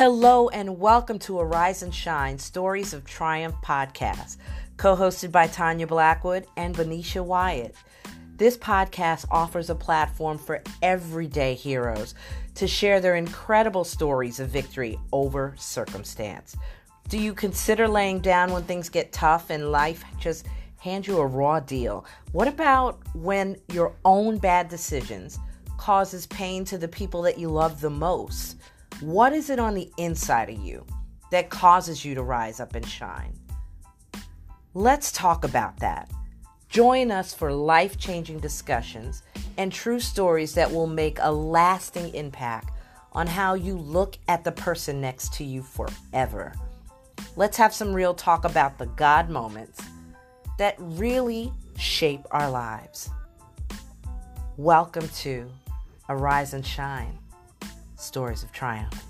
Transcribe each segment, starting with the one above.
Hello and welcome to Arise and Shine Stories of Triumph podcast, co hosted by Tanya Blackwood and Venetia Wyatt. This podcast offers a platform for everyday heroes to share their incredible stories of victory over circumstance. Do you consider laying down when things get tough and life just hands you a raw deal? What about when your own bad decisions causes pain to the people that you love the most? What is it on the inside of you that causes you to rise up and shine? Let's talk about that. Join us for life changing discussions and true stories that will make a lasting impact on how you look at the person next to you forever. Let's have some real talk about the God moments that really shape our lives. Welcome to Arise and Shine Stories of Triumph.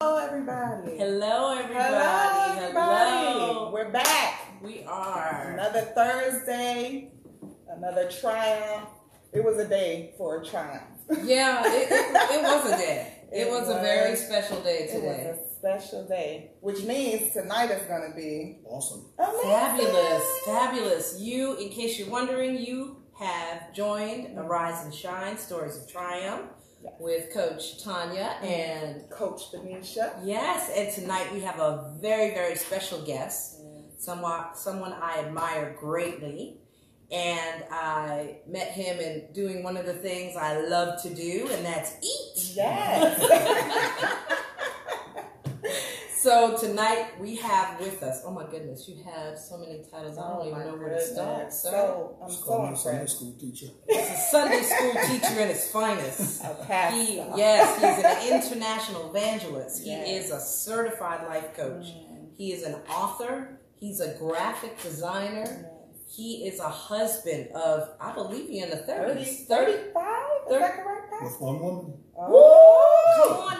Hello, everybody. Hello, everybody. Hello, everybody. Hello. We're back. We are. Another Thursday, another triumph. It was a day for a triumph. Yeah, it, it, it was a day. It, It was, a very special day It today. was a special day, which means tonight is going to be Awesome. amazing. Fabulous, fabulous. You, in case you're wondering, you have joined Arise and Shine Stories of Triumph Yes. with Coach Tanya. And Coach Denisha. yes, and tonight we have a very, very special guest, someone, someone I admire greatly. And I met him in doing one of the things I love to do, and that's eat. Yes. So tonight we have with us. Oh my goodness, you have so many titles. I don't Oh, even know where to start. goodness. sir. So, I'm Just so a Sunday impressed. school teacher. He's a Sunday school teacher in his finest. A. He, yes, he's an international evangelist. He is a certified life coach. He is an author. He's a graphic designer. He is a husband of, I believe, he in the 30, 30s. 35? Is that correct, With one woman. Oh, Come on now.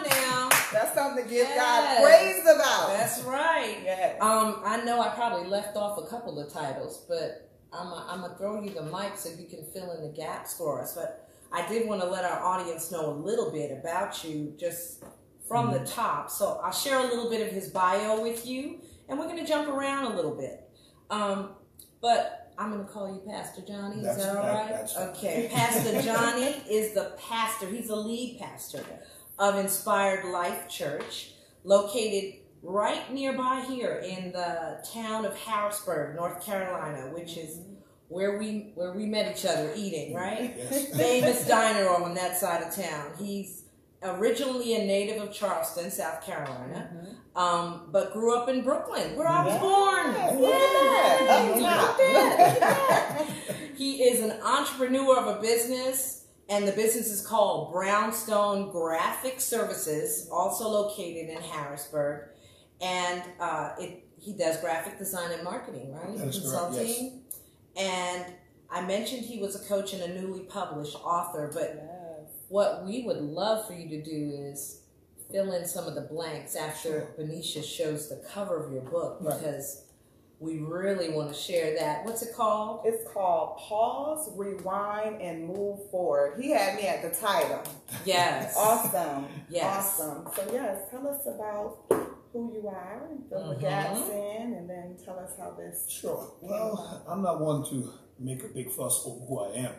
That's something to give Yes. God praise about. That's right. yes. Um, I know I probably left off a couple of titles, but I'm I'm gonna throw you the mic so you can fill in the gaps for us. But I did want to let our audience know a little bit about you, just from the top. So I'll share a little bit of his bio with you, and we're gonna jump around a little bit. Um, but I'm gonna call you Pastor Johnny. Is That's- that all that- right? that's okay, Pastor Johnny is the pastor. He's the lead pastor of Inspired Life Church, located right nearby here in the town of Harrisburg, North Carolina, which is where we where we met each other eating, right? Yes. Famous diner on that side of town. He's originally a native of Charleston, South Carolina, um, but grew up in Brooklyn, where I was born. Yes, look at that. Up Look top. at that, look at that. He is an entrepreneur of a business, and the business is called Brownstone Graphic Services, also located in Harrisburg. And uh, it, he does graphic design and marketing, right? That is correct, Consulting. And I mentioned he was a coach and a newly published author, but Yes. what we would love for you to do is fill in some of the blanks after Benicia shows the cover of your book Right. because we really want to share that. What's it called? It's called Pause, Rewind, and Move Forward. He had me at the title. Yes. Awesome. Yes. Awesome. So, yes, tell us about who you are and fill the Mhm. gaps in, and then tell us how this. Sure. Well, I'm not one to make a big fuss over who I am.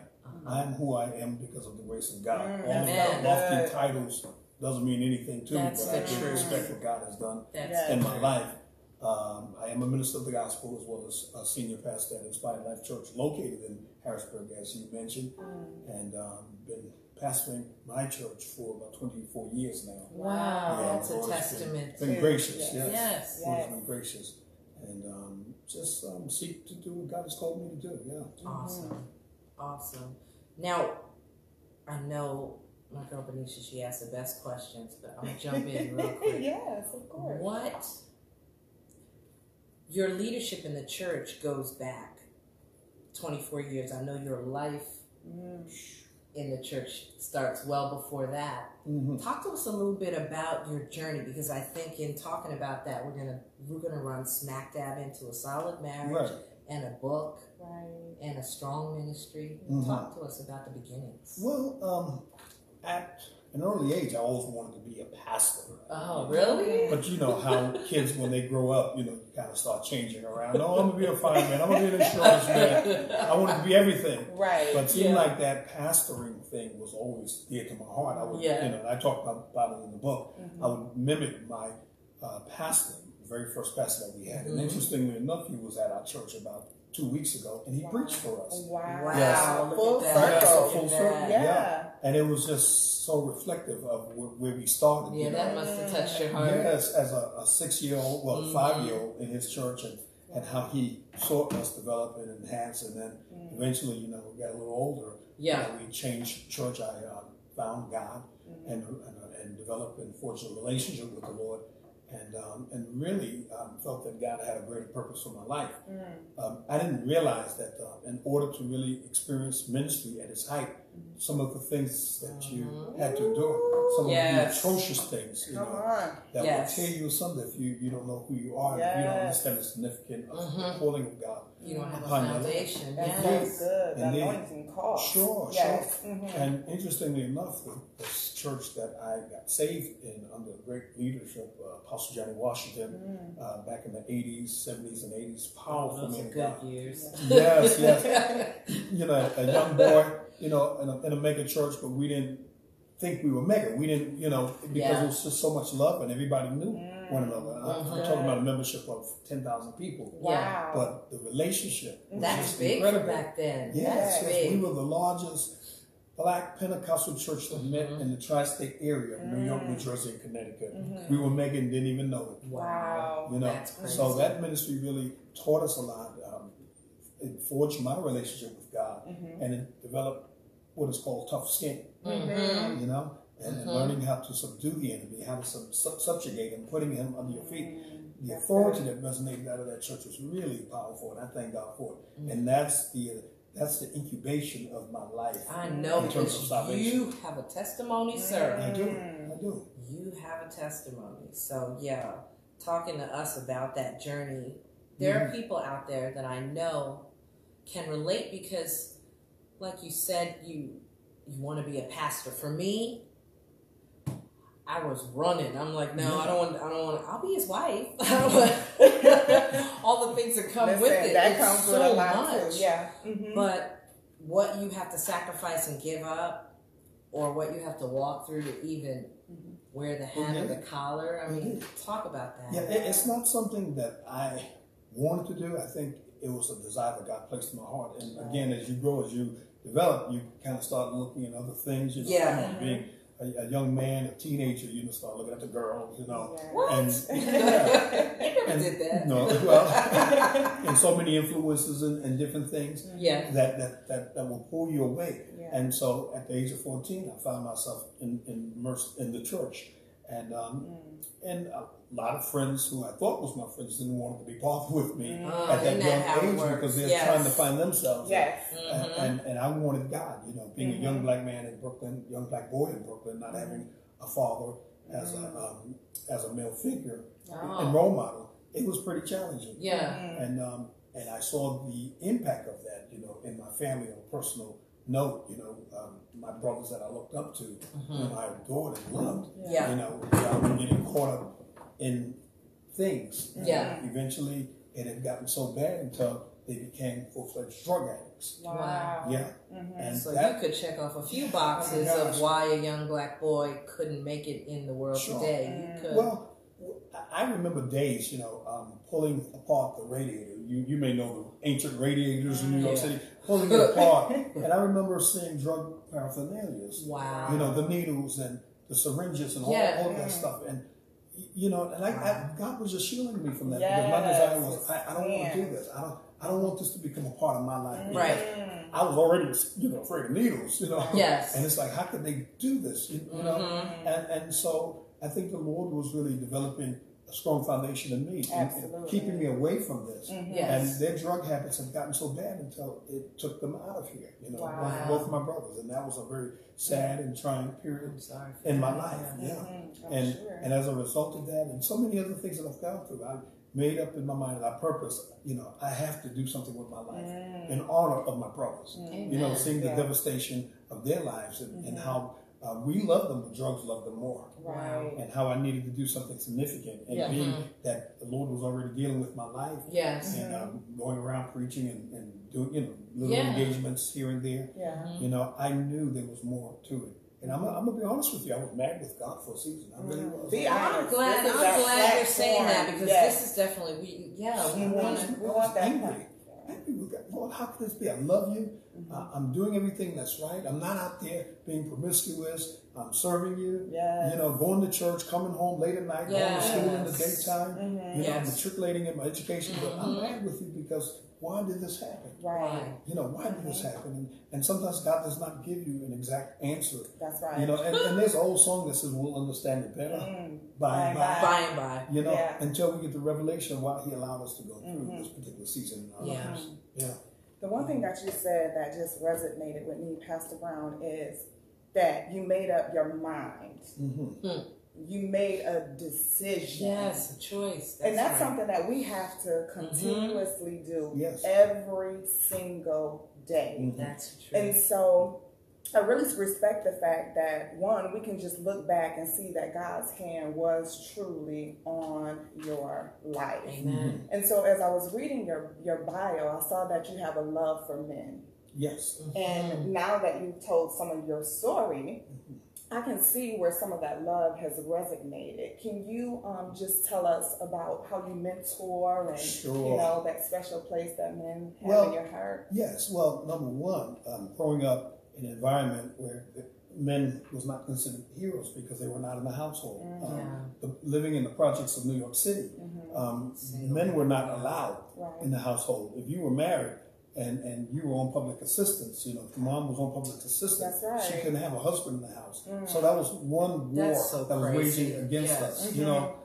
I'm who I am because of the grace of God. Mm, All of amen. the lofty titles doesn't mean anything to That's me, the but I do truth. respect what God has done That's Yes. in my life. Um, I am a minister of the gospel as well as a senior pastor at Inspired Life Church, located in Harrisburg, as you mentioned, and um, been pastoring my church for about 24 years now. Wow, Yeah, that's a Lord's been- testament. Been, gracious, Yes. yes. Yes. Yes. been gracious, and um, just um, seek to do what God has called me to do. Yeah. Awesome. Awesome. Now, I know my girl Benicia, she asks the best questions, but I'm going to jump in real quick. yes, of course. What your leadership in the church goes back 24 years. I know your life Mm. in the church starts well before that. Mm-hmm. Talk to us a little bit about your journey because I think in talking about that we're gonna we're gonna run smack dab into a solid marriage Right. and a book Right. and a strong ministry. Mhm. Talk to us about the beginnings. Well, um, at an early age, I always wanted to be a pastor. Oh, really? But you know how kids, when they grow up, you know, kind of start changing around. Oh, I'm gonna be a fireman. I'm gonna be an insurance man. I wanted to be everything. Right. But it seemed Yeah. like that pastoring thing was always dear to my heart. I would, Yeah. you know, I talk about, about it in the book. I would mimic my uh, pastor, the very first pastor that we had. And interestingly enough, he was at our church about two weeks ago, and he preached for us. Wow. Wow, Yes. look Full at that. Yes, circle. full Look at circle. that. Yeah. And it was just so reflective of where, where we started. Yeah, you know. that must have touched your heart. Yes, as a, a six year old, well, Mhm. five year old in his church, and, and how he saw us develop and enhance, and then eventually, you know, we got a little older. Yeah. you know, we changed church. I uh, found God and, and, uh, and developed an fortunate relationship with the Lord, and um, and really um, felt that God had a greater purpose for my life. Um, I didn't realize that uh, in order to really experience ministry at its height, some of the things that you had to endure, some Yes. of the atrocious things, you Come know, on. that Yes. will tear you asunder if you, you don't know who you are, and you don't understand the significance of Mhm. the calling of God. You don't have a foundation. That's Yes. good. The anointing cost. Sure, yes. sure. Mhm. And interestingly enough, the, church that I got saved in under the great leadership, uh, Apostle Johnny Washington, uh, back in the 80s, 70s, and 80s, powerful Those man good God. years. Yes, yes. you know, a young boy, you know, in a, in a mega church, but we didn't think we were mega. We didn't, you know, because Yeah. it was just so much love and everybody knew one another. I, I'm Mhm. talking about a membership of 10,000 people. Wow. But the relationship was That's big incredible. back then. Yes, That's yes, we were the largest black Pentecostal church that met Mm-hmm. in the tri-state area of New York, New Jersey, and Connecticut. Mm-hmm. We were mega and didn't even know it. Wow. You know, so that ministry really taught us a lot. Um, it forged my relationship with God, and it developed what is called tough skin. Mhm. You know, and, and learning how to subdue the enemy, how to sub- sub- subjugate him, putting him under your feet. The authority that resonated out of that church was really powerful, and I thank God for it. Mm-hmm. And that's the that's the incubation of my life. I know in terms of salvation. you have a testimony, sir. I do, I do. You have a testimony. So, yeah, talking to us about that journey, there are mm-hmm. people out there that I know can relate because, like you said, you you want to be a pastor. For me, I was running. I'm like, no, I don't want. I don't want. I'll be his wife. I don't want all the things that come Listen, with it. that It's comes so with a lot much. too. Yeah. Mhm. But what you have to sacrifice and give up, or what you have to walk through to even wear the hat or the collar. I mean, talk about that. Yeah, it's not something that I wanted to do. I think it was a desire that God placed in my heart. And again, as you grow, as you develop, you kind of start looking at other things. You know, Yeah. you know, being a, a young man, a teenager, you know, start looking at the girls, you know. What? And, I never and- did that. No, well, and so many influences and, and different things Yeah. that, that, that, that will pull you away. Yeah. And so at the age of 14, I found myself in, in, immersed in the church. And, um, Mm. and a lot of friends who I thought was my friends didn't want to be bothered with me Oh, at that isn't that young age works? because they're Yes. trying to find themselves. Yes. And, Mhm. and, and I wanted God, you know, being a Mm-hmm. young black man in Brooklyn, young black boy in Brooklyn, not having a father as a um, as a male figure Oh. and role model. It was pretty challenging Yeah. and um, and I saw the impact of that, you know, in my family on personal note. You know, um, my brothers that I looked up to, you know, I adored and loved. Yeah. You know, um, getting caught up in things. Yeah. Eventually, it had gotten so bad until they became full fledged drug addicts. Wow. Yeah, and So that you could check off a few boxes Oh of why a young black boy couldn't make it in the world Sure. today. You could. Well, I remember days, you know, um, pulling apart the radiator. You you may know the ancient radiators in New York Yeah. City, pulling it apart, and I remember seeing drug paraphernalia. Wow. You know, the needles and the syringes and all, Yeah. all that stuff, and you know, and I, I, God was just shielding me from that Yes. because my desire was, I, I don't want to do this. I don't. I don't want this to become a part of my life. Right. I was already, you know, afraid of needles, you know. Yes. And it's like, how could they do this? You, know. Mhm. And and so I think the Lord was really developing a strong foundation in me, and- and keeping me away from this. Mm-hmm. Yes. And their drug habits have gotten so bad until it took them out of here. You know, Wow. both, both my brothers, and that was a very sad and trying period I'm sorry. for in my life. Yeah. Mhm, And sure. and as a result of that, and so many other things that I've gone through, I made up in my mind that I purpose. You know, I have to do something with my life mm. in honor of my brothers. Mm. You know, seeing the Yeah. devastation of their lives and, and mm-hmm. how uh, we loved them, but drugs loved them more. Right. And how I needed to do something significant, and Yeah. being that the Lord was already dealing with my life, Yes. and um, going around preaching and, and doing, you know, little Yeah. engagements here and there. Yeah. You know, I knew there was more to it. And I'm, I'm gonna be honest with you, I was mad with God for a season. I really was. Be I'm honest. glad. I'm glad you're saying that because Yes. this is definitely we. Yeah, we want I to. We I want was that angry. Angry with God. Lord, how could this be? I love you. Uh, I'm doing everything that's right. I'm not out there being promiscuous. I'm serving you. Yes. You know, going to church, coming home late at night, going to school in the Yes. daytime. Mhm. You know, Yes. matriculating in my education. But I'm mad with you because why did this happen? Right. You know, why did this happen? And, and sometimes God does not give you an exact answer. That's right. You know, and, and there's an old song that says we'll understand it better Mm. by and by. By and by. You know, Yeah. until we get the revelation of why He allowed us to go through this particular season in our Yeah. lives. Yeah. The one thing that you said that just resonated with me, Pastor Brown, is that you made up your mind. hmm You made a decision. Yes, a choice. and that's right. something that we have to continuously do Yes. every single day. Mhm. That's true. And so I really respect the fact that one, we can just look back and see that God's hand was truly on your life. Amen. And so as I was reading your, your bio, I saw that you have a love for men. Yes. And now that you've told some of your story, I can see where some of that love has resonated. Can you um, just tell us about how you mentor and you know that special place that men have Well, in your heart? Yes. Well, number one, um, growing up in an environment where men was not considered heroes because they were not in the household. Mm-hmm. Um, the, living in the projects of New York City, um, men were not allowed Right. in the household. If you were married and, and you were on public assistance, you know, if your mom was on public assistance, right. she couldn't have a husband in the house. So that was one war so that was crazy. waging against Yes. us, you know.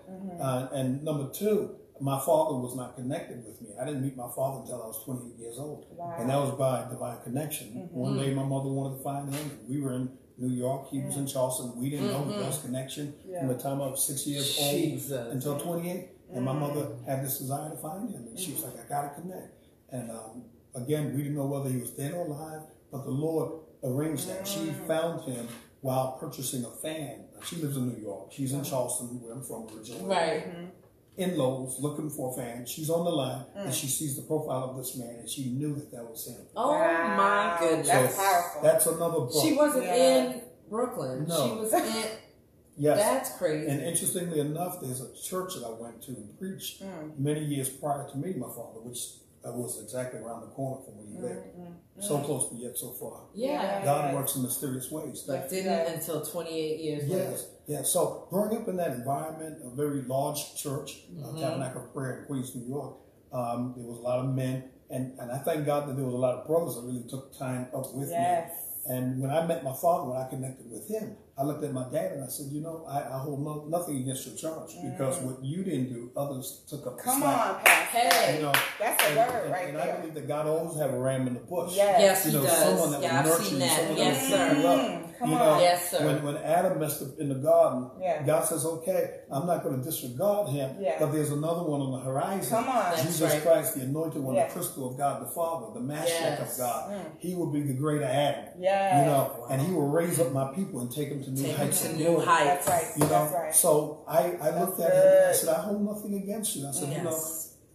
Uh, and number two, my father was not connected with me. I didn't meet my father until I was 28 years old. Wow. And that was by divine connection. Mm-hmm. One day my mother wanted to find him. We were in New York. He was in Charleston. We didn't know mm-hmm. there was connection Yeah. from the time I was six years old until 28. And my mother mm-hmm. had this desire to find him. And she was like, I got to connect. And um, again, we didn't know whether he was dead or alive, but the Lord arranged that. She mm. found him while purchasing a fan. She lives in New York. She's in mm. Charleston, where I'm from originally Right. In Lowe's looking for a fan. She's on the line and she sees the profile of this man and she knew that that was him. Oh Wow. my goodness. That's powerful. That's another book. She wasn't Yeah. in Brooklyn. No. She was in. yes. That's crazy. and interestingly enough, there's a church that I went to and preached Mm. many years prior to meeting my father, which uh, was exactly around the corner from where he lived. So close, but yet so far. yeah. God works in mysterious ways. But didn't Yes. until 28 years later. Yes, yes. So growing up in that environment, a very large church, uh, Tabernacle of Prayer in Queens, New York, um, there was a lot of men, and, and I thank God that there was a lot of brothers that really took time up with me. Yes. And when I met my father, when I connected with him, I looked at my dad and I said, you know, I, I hold no, nothing against your charge because what you didn't do, others took up the Come slack. on, Pastor. Hey. You know, That's a and, word and- right and there. I believe that God always have a ram in the bush. Yes. Yes, You he does. someone that yeah, will I've nurture seen you, that. someone Yes, that will sir. you up. Come You on. know, Yes, sir. When, when Adam messed up in the garden, Yeah. God says, okay, I'm not going to disregard him, Yeah. but there's another one on the horizon. Come on. Jesus right. Christ, the anointed one, Yeah. the crystal of God the Father, the Mashiach Yes. of God. Mm. He will be the greater Adam. Yes. You know, and he will raise up my people and take them to new Take him heights to new heights. That's right. You know, That's right. so I, I looked at That's him and I said, I hold nothing against you. I said, you know,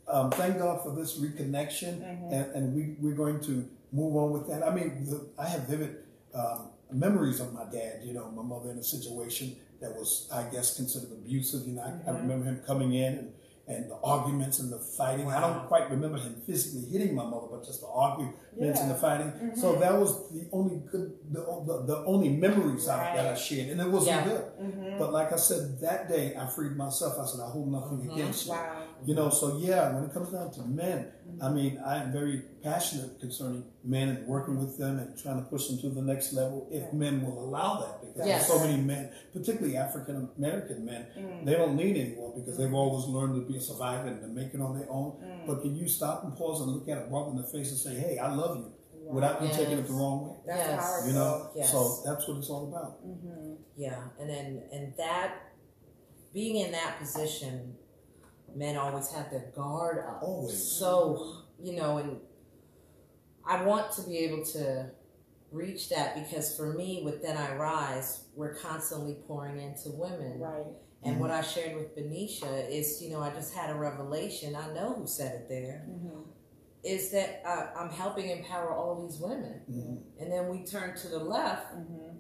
um, thank God for this reconnection, Mm-hmm. and, and we, we're going to move on with that. I mean, the, I have vivid um, memories of my dad, you know, my mother in a situation that was, I guess, considered abusive. You know, I, Mm-hmm. I remember him coming in and, and the arguments and the fighting. I don't quite remember him physically hitting my mother, but just the arguments and the fighting. Mm-hmm. So that was the only good, the, the, the only memories I, that I shared, and it wasn't Yeah. good. Mm-hmm. But like I said, that day I freed myself. I said, I hold nothing against you. Wow. You know, so yeah, when it comes down to men, I mean, I am very passionate concerning men and working with them and trying to push them to the next level if men will allow that. Because Yes. there's so many men, particularly African American men, mm. they don't need anyone because they've mm. always learned to be a survivor and to make it on their own. Mm. But can you stop and pause and look at a brother in the face and say, hey, I love you, without you taking it the wrong way? That's Yes. powerful. You know, Yes. so that's what it's all about. Mm-hmm. Yeah, and then and that being in that position, men always have their guard up. Always. So you know, and I want to be able to reach that because for me, with Then I Rise, we're constantly pouring into women. Right. And what I shared with Benicia is, you know, I just had a revelation. I know who said it there. Mm-hmm. Is that I, I'm helping empower all these women. Mhm. And then we turn to the left, Mm-hmm.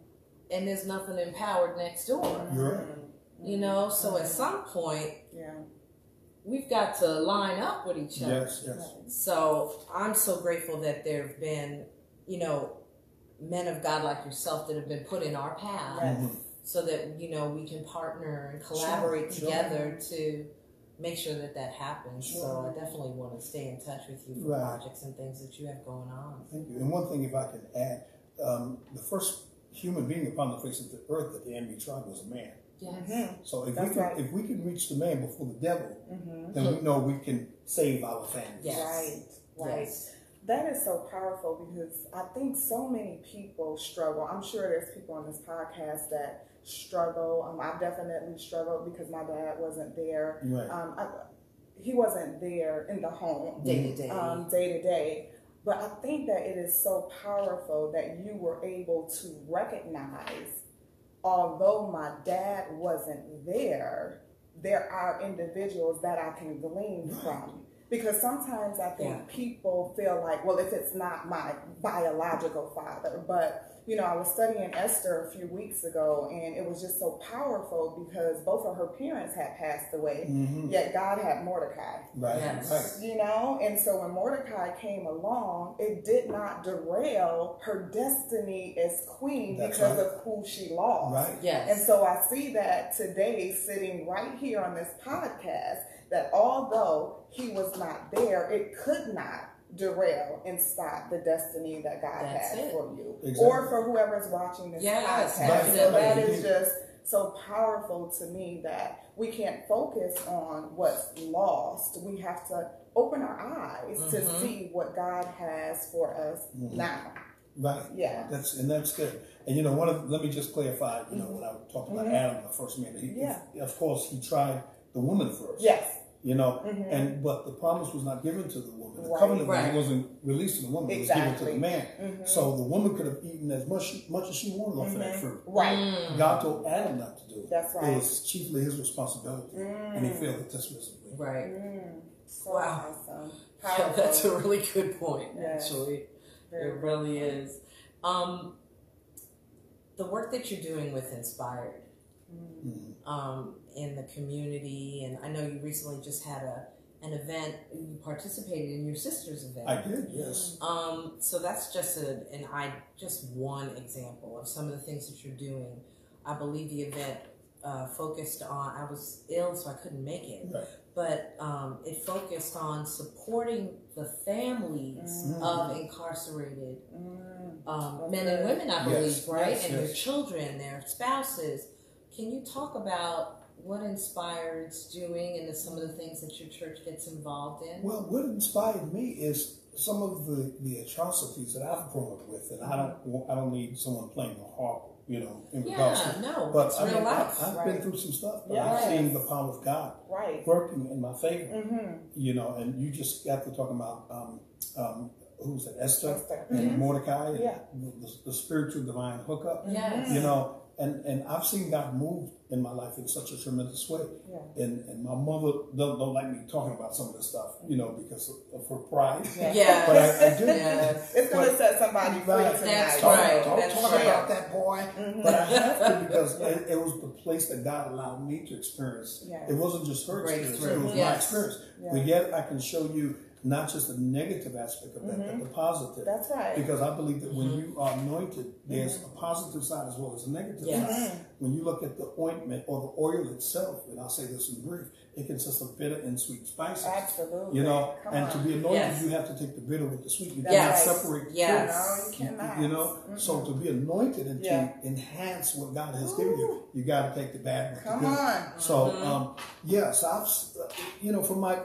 and there's nothing empowered next door. You're. You know, so at some point, Yeah. We've got to line up with each other. Yes, yes. So I'm so grateful that there have been, you know, men of God like yourself that have been put in our path Right. Mhm. so that, you know, we can partner and collaborate Sure, sure. together to make sure that that happens. So I definitely want to stay in touch with you for Right. projects and things that you have going on. Thank you. And one thing, if I can add, um, the first human being upon the face of the earth that the enemy tried was a man. Yes. Mm-hmm. So if That's we can, right. if we can reach the man before the devil, Mm-hmm. then we know we can save our families. Yes. Right. Right. Yes. That is so powerful because I think so many people struggle. I'm sure there's people on this podcast that struggle. Um, I definitely struggled because my dad wasn't there. Right. Um, I, he wasn't there in the home Day to day. um, day to day. But I think that it is so powerful that you were able to recognize, although my dad wasn't there, there are individuals that I can glean Right. from. Because sometimes I think Yeah. people feel like, well, if it's not my biological father, but you know, I was studying Esther a few weeks ago, and it was just so powerful because both of her parents had passed away, Mhm. yet God had Mordecai. Right. Yes. You know, and so when Mordecai came along, it did not derail her destiny as queen That's because right. of who she lost. Right. Yes. And so I see that today, sitting right here on this podcast, that although he was not there, it could not derail and stop the destiny that God That's had it. for you Exactly. or for whoever's watching this Yes, podcast. So definitely. that is just so powerful to me that we can't focus on what's lost. We have to open our eyes to Mhm. see what God has for us Mhm. now. Right. Yeah. That's and that's good. And you know, one of let me just clarify. You know, when I talked about Mhm. Adam, the first man, he, Yeah. of course, he tried the woman first. Yes. You know, Mhm. and but the promise was not given to the woman. The Right. covenant Right. wasn't released to the woman; it was given to the man. Mhm. So the woman could have eaten as much much as she wanted off of that Mhm. fruit. Right. Mm. God told Adam not to do it. That's right. It was chiefly his responsibility, and he Mm. failed to test miserably. Right. Mm. So Wow. awesome. Yeah, that's a really good point, Yes. actually. Very It really is. Um, the work that you're doing with Inspired Mm. Mhm. um, in the community, and I know you recently just had a an event. You participated in your sister's event. I did, yes. Um, so that's just a, an I just one example of some of the things that you're doing. I believe the event uh, focused on. I was ill, so I couldn't make it, Right. but um, it focused on supporting the families Mm. of incarcerated Mm. um, That's men and women. I Yes, believe, right, yes, and their children, their spouses. Can you talk about what Inspired's doing and some of the things that your church gets involved in? Well, what inspired me is some of the, the atrocities that I've grown up with, and I don't I don't need someone playing the harp, you know, in regards yeah, to. no, But I real mean, I, life. I've Right. been through some stuff, but Yes. I've seen the power of God Right. working in my favor. Mm-hmm. You know, and you just got to talk about um, um, who's it, Esther, Esther. and Mhm. Mordecai, and Yeah. the, the, the spiritual divine hookup. Yes. You know, and, and I've seen God move in my life in such a tremendous way. Yeah. And and my mother don't, don't like me talking about some of this stuff, you know, because of, of her pride. Yeah. Yes. but I, I do. Yes. It's going to set somebody free Right. tonight. That's Don't, right. don't That's talk right. about that boy. Mhm. But I have to because it, it was the place that God allowed me to experience. Yes. It wasn't just her experience; Breakthrough. it was my experience. Yeah. But yet, I can show you not just the negative aspect of that, Mhm. but the positive. That's right. Because I believe that when Mhm. you are anointed, there's a positive side as well as a negative Yes. side. Mhm. When you look at the ointment or the oil itself, and I'll say this in brief, it consists of bitter and sweet spices. Absolutely. You know, Come and on. to be anointed, Yes. you have to take the bitter with the sweet. You Yes. cannot separate the Yes. No, you two. You- cannot. You know, so to be anointed and Yeah. to enhance what God has given you, you got to take the bad with Come the good. on. So, um, yes, I've, uh, you know, from my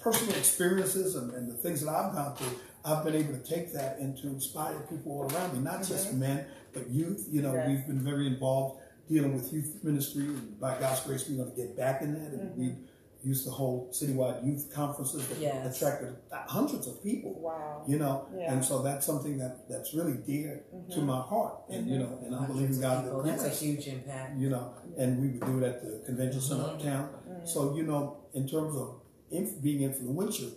personal experiences and, and the things that I've gone through, I've been able to take that and to inspire people all around me, not just mm-hmm. men, but youth. You know, Yes. we've been very involved dealing with youth ministry, and by God's grace, we're going to get back in that. And we, mm-hmm. used to hold citywide youth conferences that Yes. attracted hundreds of people. Wow. You know, Yeah. and so that's something that that's really dear to mm-hmm. my heart, and you know, and Hundreds believing God that That's a huge impact. you know, and we would do it at the convention center Mm-hmm. uptown. So you know, in terms of inf- being influential,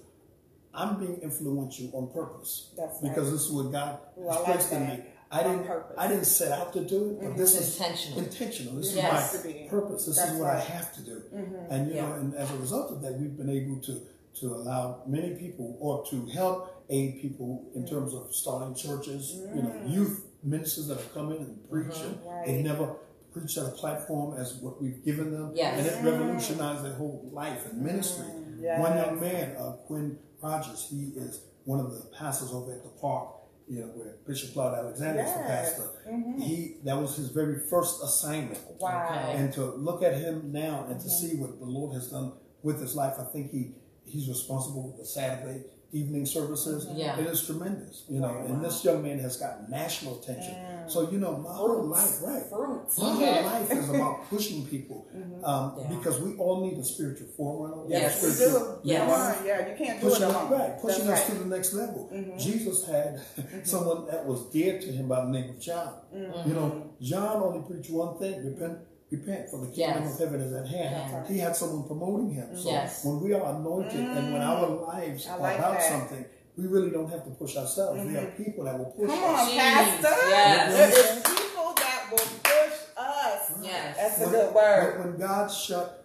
I'm being influential on purpose That's right. because this is what God Ooh, I has like placed in me. I On didn't, purpose. I didn't set out to do it, but mm-hmm. this It's is intentional. intentional. This Yes. is my purpose. This That's is what I have to do. Mm-hmm. And you Yeah. know, and as a result of that, we've been able to to allow many people or to help aid people in mm. terms of starting churches. You know, mm. youth ministers that have come in and mm-hmm. preach, and Right. they've never preached at a platform as what we've given them, Yes. and it revolutionized their whole life and ministry. Yes. One young man, uh, Quinn Rogers, he is one of the pastors over at the park. You know, where Bishop Claude Alexander is the Yes. pastor. He that was his very first assignment Wow. Okay. and to look at him now and to see what the Lord has done with his life, I think he he's responsible for the Saturday evening services. Yeah. It is tremendous, you know. And this young man has got national attention. So you know, my whole life, right? Fruits. My whole life is about pushing people mm-hmm. um, Yeah. because we all need a spiritual forerunner. we Yes. We do. Yes. Yeah, you can't do pushing it us, alone. right, pushing That's us right. to the next level. Mm-hmm. Jesus had mm-hmm. someone that was dear to him by the name of John. You know, John only preached one thing: repent, repent, for the kingdom Yes. of heaven is at hand. Right. He had someone promoting him. So Yes. when we are anointed and when our lives I are like about that. something, we really don't have to push ourselves. We have people that will push Come us. on, Jeez, Pastor. yes. There is people that will push us. Yes. That's a When- good word. When, when God shut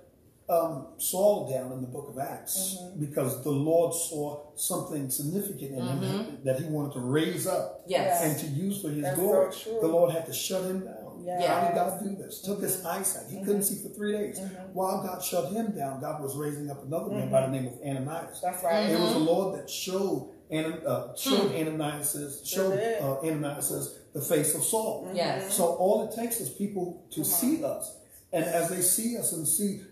um, Saul down in the book of Acts, Mm-hmm. because the Lord saw something significant in him that He wanted to raise up Yes. and to use for His That's glory, so the Lord had to shut him down. Yes. How did God do this? Took his eyesight. He couldn't see for three days. Mm-hmm. While God shut him down, God was raising up another man by the name of Ananias. That's right. It was the Lord that showed Ana- uh, showed Ananias showed uh, Ananias the face of Saul. Yes. So all it takes is people to see us, and as they see us and see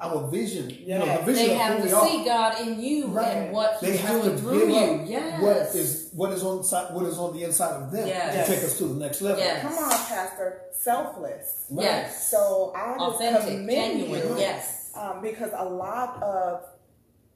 our vision, you know, the vision They of have to we are. see God in you Right. and what they He's have doing to through give you. Yes. what is what is on what is on the inside of them Yes. to take us to the next level. Yes. Come on, Pastor. Selfless. Right. Yes. So I just Authentic, commend genuine. you, Yes. um, because a lot of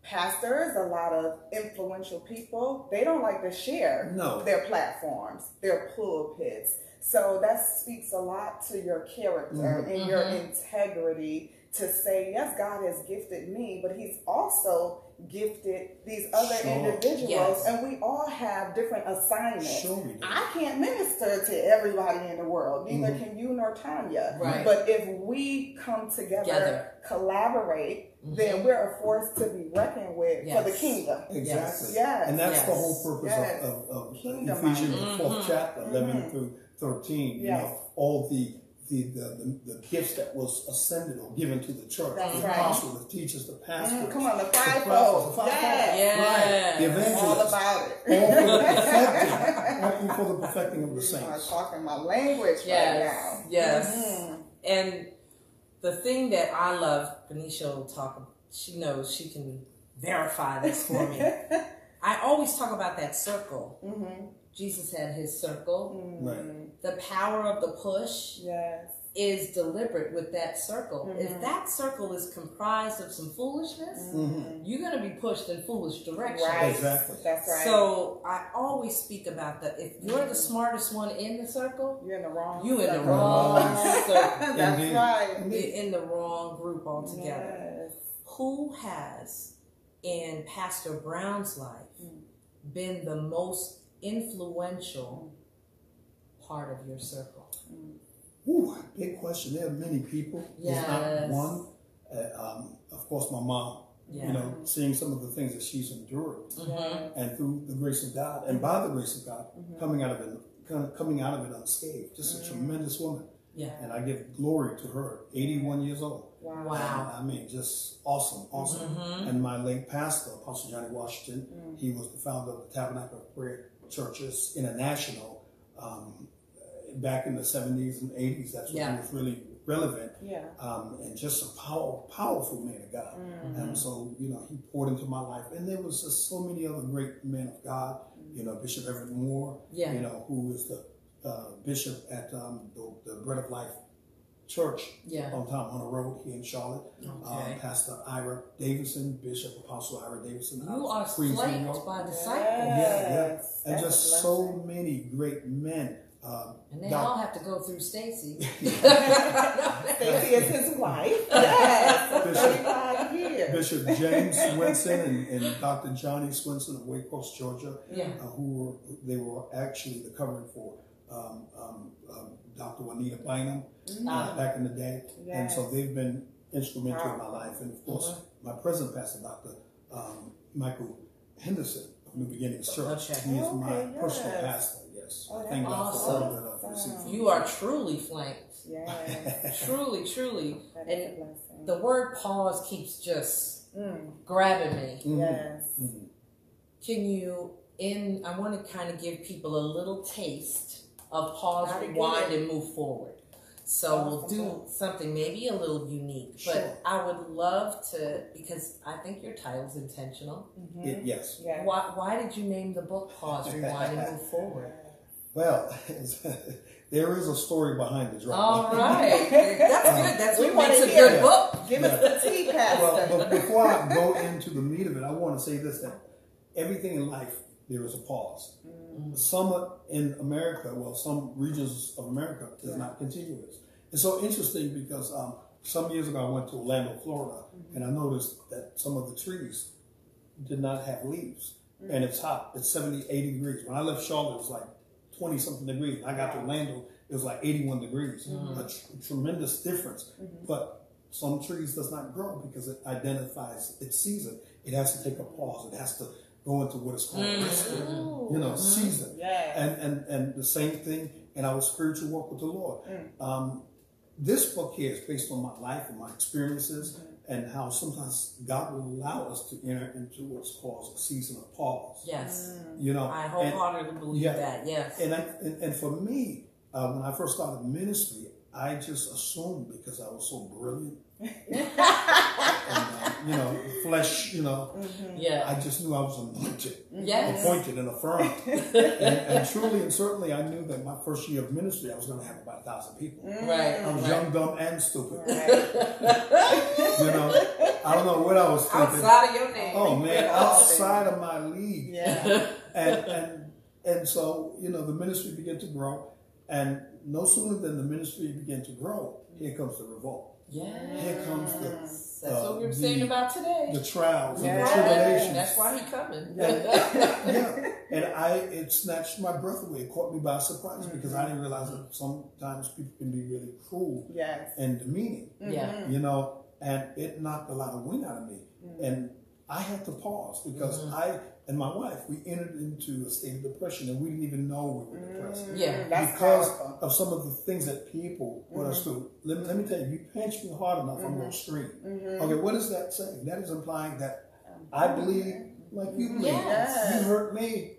pastors, a lot of influential people, they don't like to share No. their platforms, their pulpits. So that speaks a lot to your character Mhm. and your integrity to say, yes, God has gifted me, but He's also gifted these other Sure. individuals, Yes. and we all have different assignments. Sure we do. I can't minister to everybody in the world, neither Mhm. can you nor Tanya. Right. But if we come together, Together. collaborate, Mhm. then we're a force to be reckoned with for the kingdom. Exactly. Yes. And that's the whole purpose Yes. of, of, of Kingdom Ephesians, the minded. 4th Mhm. chapter, 11 Mhm. through 13. You know, all the the, the, the, the gifts that was ascended or given to the church, That's the right. apostles, the teachers, the pastors. Mm, come on, the the prophets, fivefold. the fivefold. Yes. Right. The Yes. All evangelists. about all it. for the perfecting, all for the perfecting of the You are saints. talking my language Yes. right now. Yes. Mhm. And the thing that I love, Benicia will talk. She knows she can verify this for me. I always talk about that circle. Mhm. Jesus had his circle. Mhm. Right. The power of the push Yes. is deliberate with that circle. Mhm. If that circle is comprised of some foolishness, Mhm. you're going to be pushed in foolish directions. Right. Exactly. That's right. So I always speak about that. If you're the smartest one in the circle, you're in the wrong. you in the circle. wrong circle. That's Indeed. right. You're in the wrong group altogether. Yes. Who has in Pastor Brown's life been the most influential part of your circle? Ooh, big question. There are many people. There's not one. Uh, um, of course, my mom. Yeah. You know, seeing some of the things that she's endured, Mhm. and through the grace of God, and by the grace of God, coming out of it, kind of coming out of it unscathed. Just a tremendous woman, Yeah. and I give glory to her. 81 years old. Wow. Wow. I mean, just awesome, awesome. Mhm. And my late pastor, Apostle Johnny Washington, he was the founder of the Tabernacle of Prayer Churches International um, back in the 70s and 80s. That's when Yeah. he was really relevant. Yeah. Um, and just a power, powerful man of God. And so, you know, he poured into my life. And there was just so many other great men of God. You know, Bishop Everett Moore, Yeah. you know, who is the uh, bishop at um, the, the Bread of Life church Yeah. on Tom Hunter Road here in Charlotte. Okay. Um, Pastor Ira Davidson, Bishop Apostle Ira Davidson. You are Queens, New flanked by disciples. Yeah, yeah. Yes, And that's just so many great men. Um, And they Doc- all have to go through Stacy. Stacy is his wife. Yes, Bishop- 35 years. Bishop James Swinson and, and Dr. Johnny Swinson of Waycross, Georgia, Yeah. uh, who were they were actually the covering for um, um, um, Dr. Juanita Bynum uh, Ah. back in the day, and so they've been instrumental in my life. And of course, Mm-hmm. my present pastor, Dr. Um, Michael Henderson of New Beginnings Church, Okay. he is my Okay, personal yes. pastor. Yes, Oh, thank God for all that I've received. You are truly flanked. Yes, Truly, truly. that is And the word pause keeps just Mm, grabbing me. Mhm. yes. Mhm. Can you, in, I want to kind of give people a little taste of pause, Gotta rewind, and move forward. So we'll Awesome. do something maybe a little unique, but I would love to, because I think your title's intentional. Mhm. It- yes. Yes. Why, why did you name the book Pause, Rewind, and Move Forward? Well, there is a story behind the drama. All right. That's um, good. That's We what wanna makes a hear good it. book. Give us the tea, well, Pastor. but before I go into the meat of it, I want to say this: that everything in life there is a pause. Mm. Some in America, well, some regions of America is not continuous. It's so interesting because um, some years ago I went to Orlando, Florida, mm-hmm. and I noticed that some of the trees did not have leaves, and it's hot. It's 70, 80 degrees. When I left Charlotte, it was like 20 something degrees. When I got to Orlando, it was like 81 degrees. A mm-hmm. tr- tremendous difference. Mm-hmm. But some trees does not grow because it identifies its season. It has to take a pause. It has to go into what is called Mm-hmm. you know mm-hmm. season. Yes. And and and the same thing in our spiritual walk with the Lord. Mm. Um, this book here is based on my life and my experiences and how sometimes God will allow us to enter into what's called a season of pause. Yes. You know, I wholeheartedly believe yeah. that. Yes. and, I, and, and for me, uh, when I first started ministry, I just assumed because I was so brilliant, and, uh, you know, flesh, you know, mm-hmm. yeah. I just knew I was anointed, Yes. appointed, and affirmed. and, and truly and certainly, I knew that my first year of ministry, I was going to have about a thousand people. Mm. Right. I was right. young, dumb, and stupid. Right. You know, I don't know what I was thinking. Outside of your name. Oh man, All outside of my league. Yeah. and and and so you know the ministry began to grow, and no sooner than the ministry began to grow, here comes the revolt. Yes. Here comes the That's uh, what we were the- saying about today. the trials and the tribulations. That's why he coming. yeah, and I it snatched my breath away. It caught me by surprise because I didn't realize that sometimes people can be really cruel Yes. and demeaning. yeah. you know, and it knocked a lot of wind out of me. And I had to pause because Mm-hmm. I and my wife we entered into a state of depression and we didn't even know we were depressed mm-hmm. Yeah. That's because powerful. of some of the things that people put us through. Mm-hmm. Let me, let me tell you, you pinch me hard enough, I'm gonna mm-hmm. scream. Okay, what is that saying? That is implying that um, I believe like you bleed. Yes. You hurt me,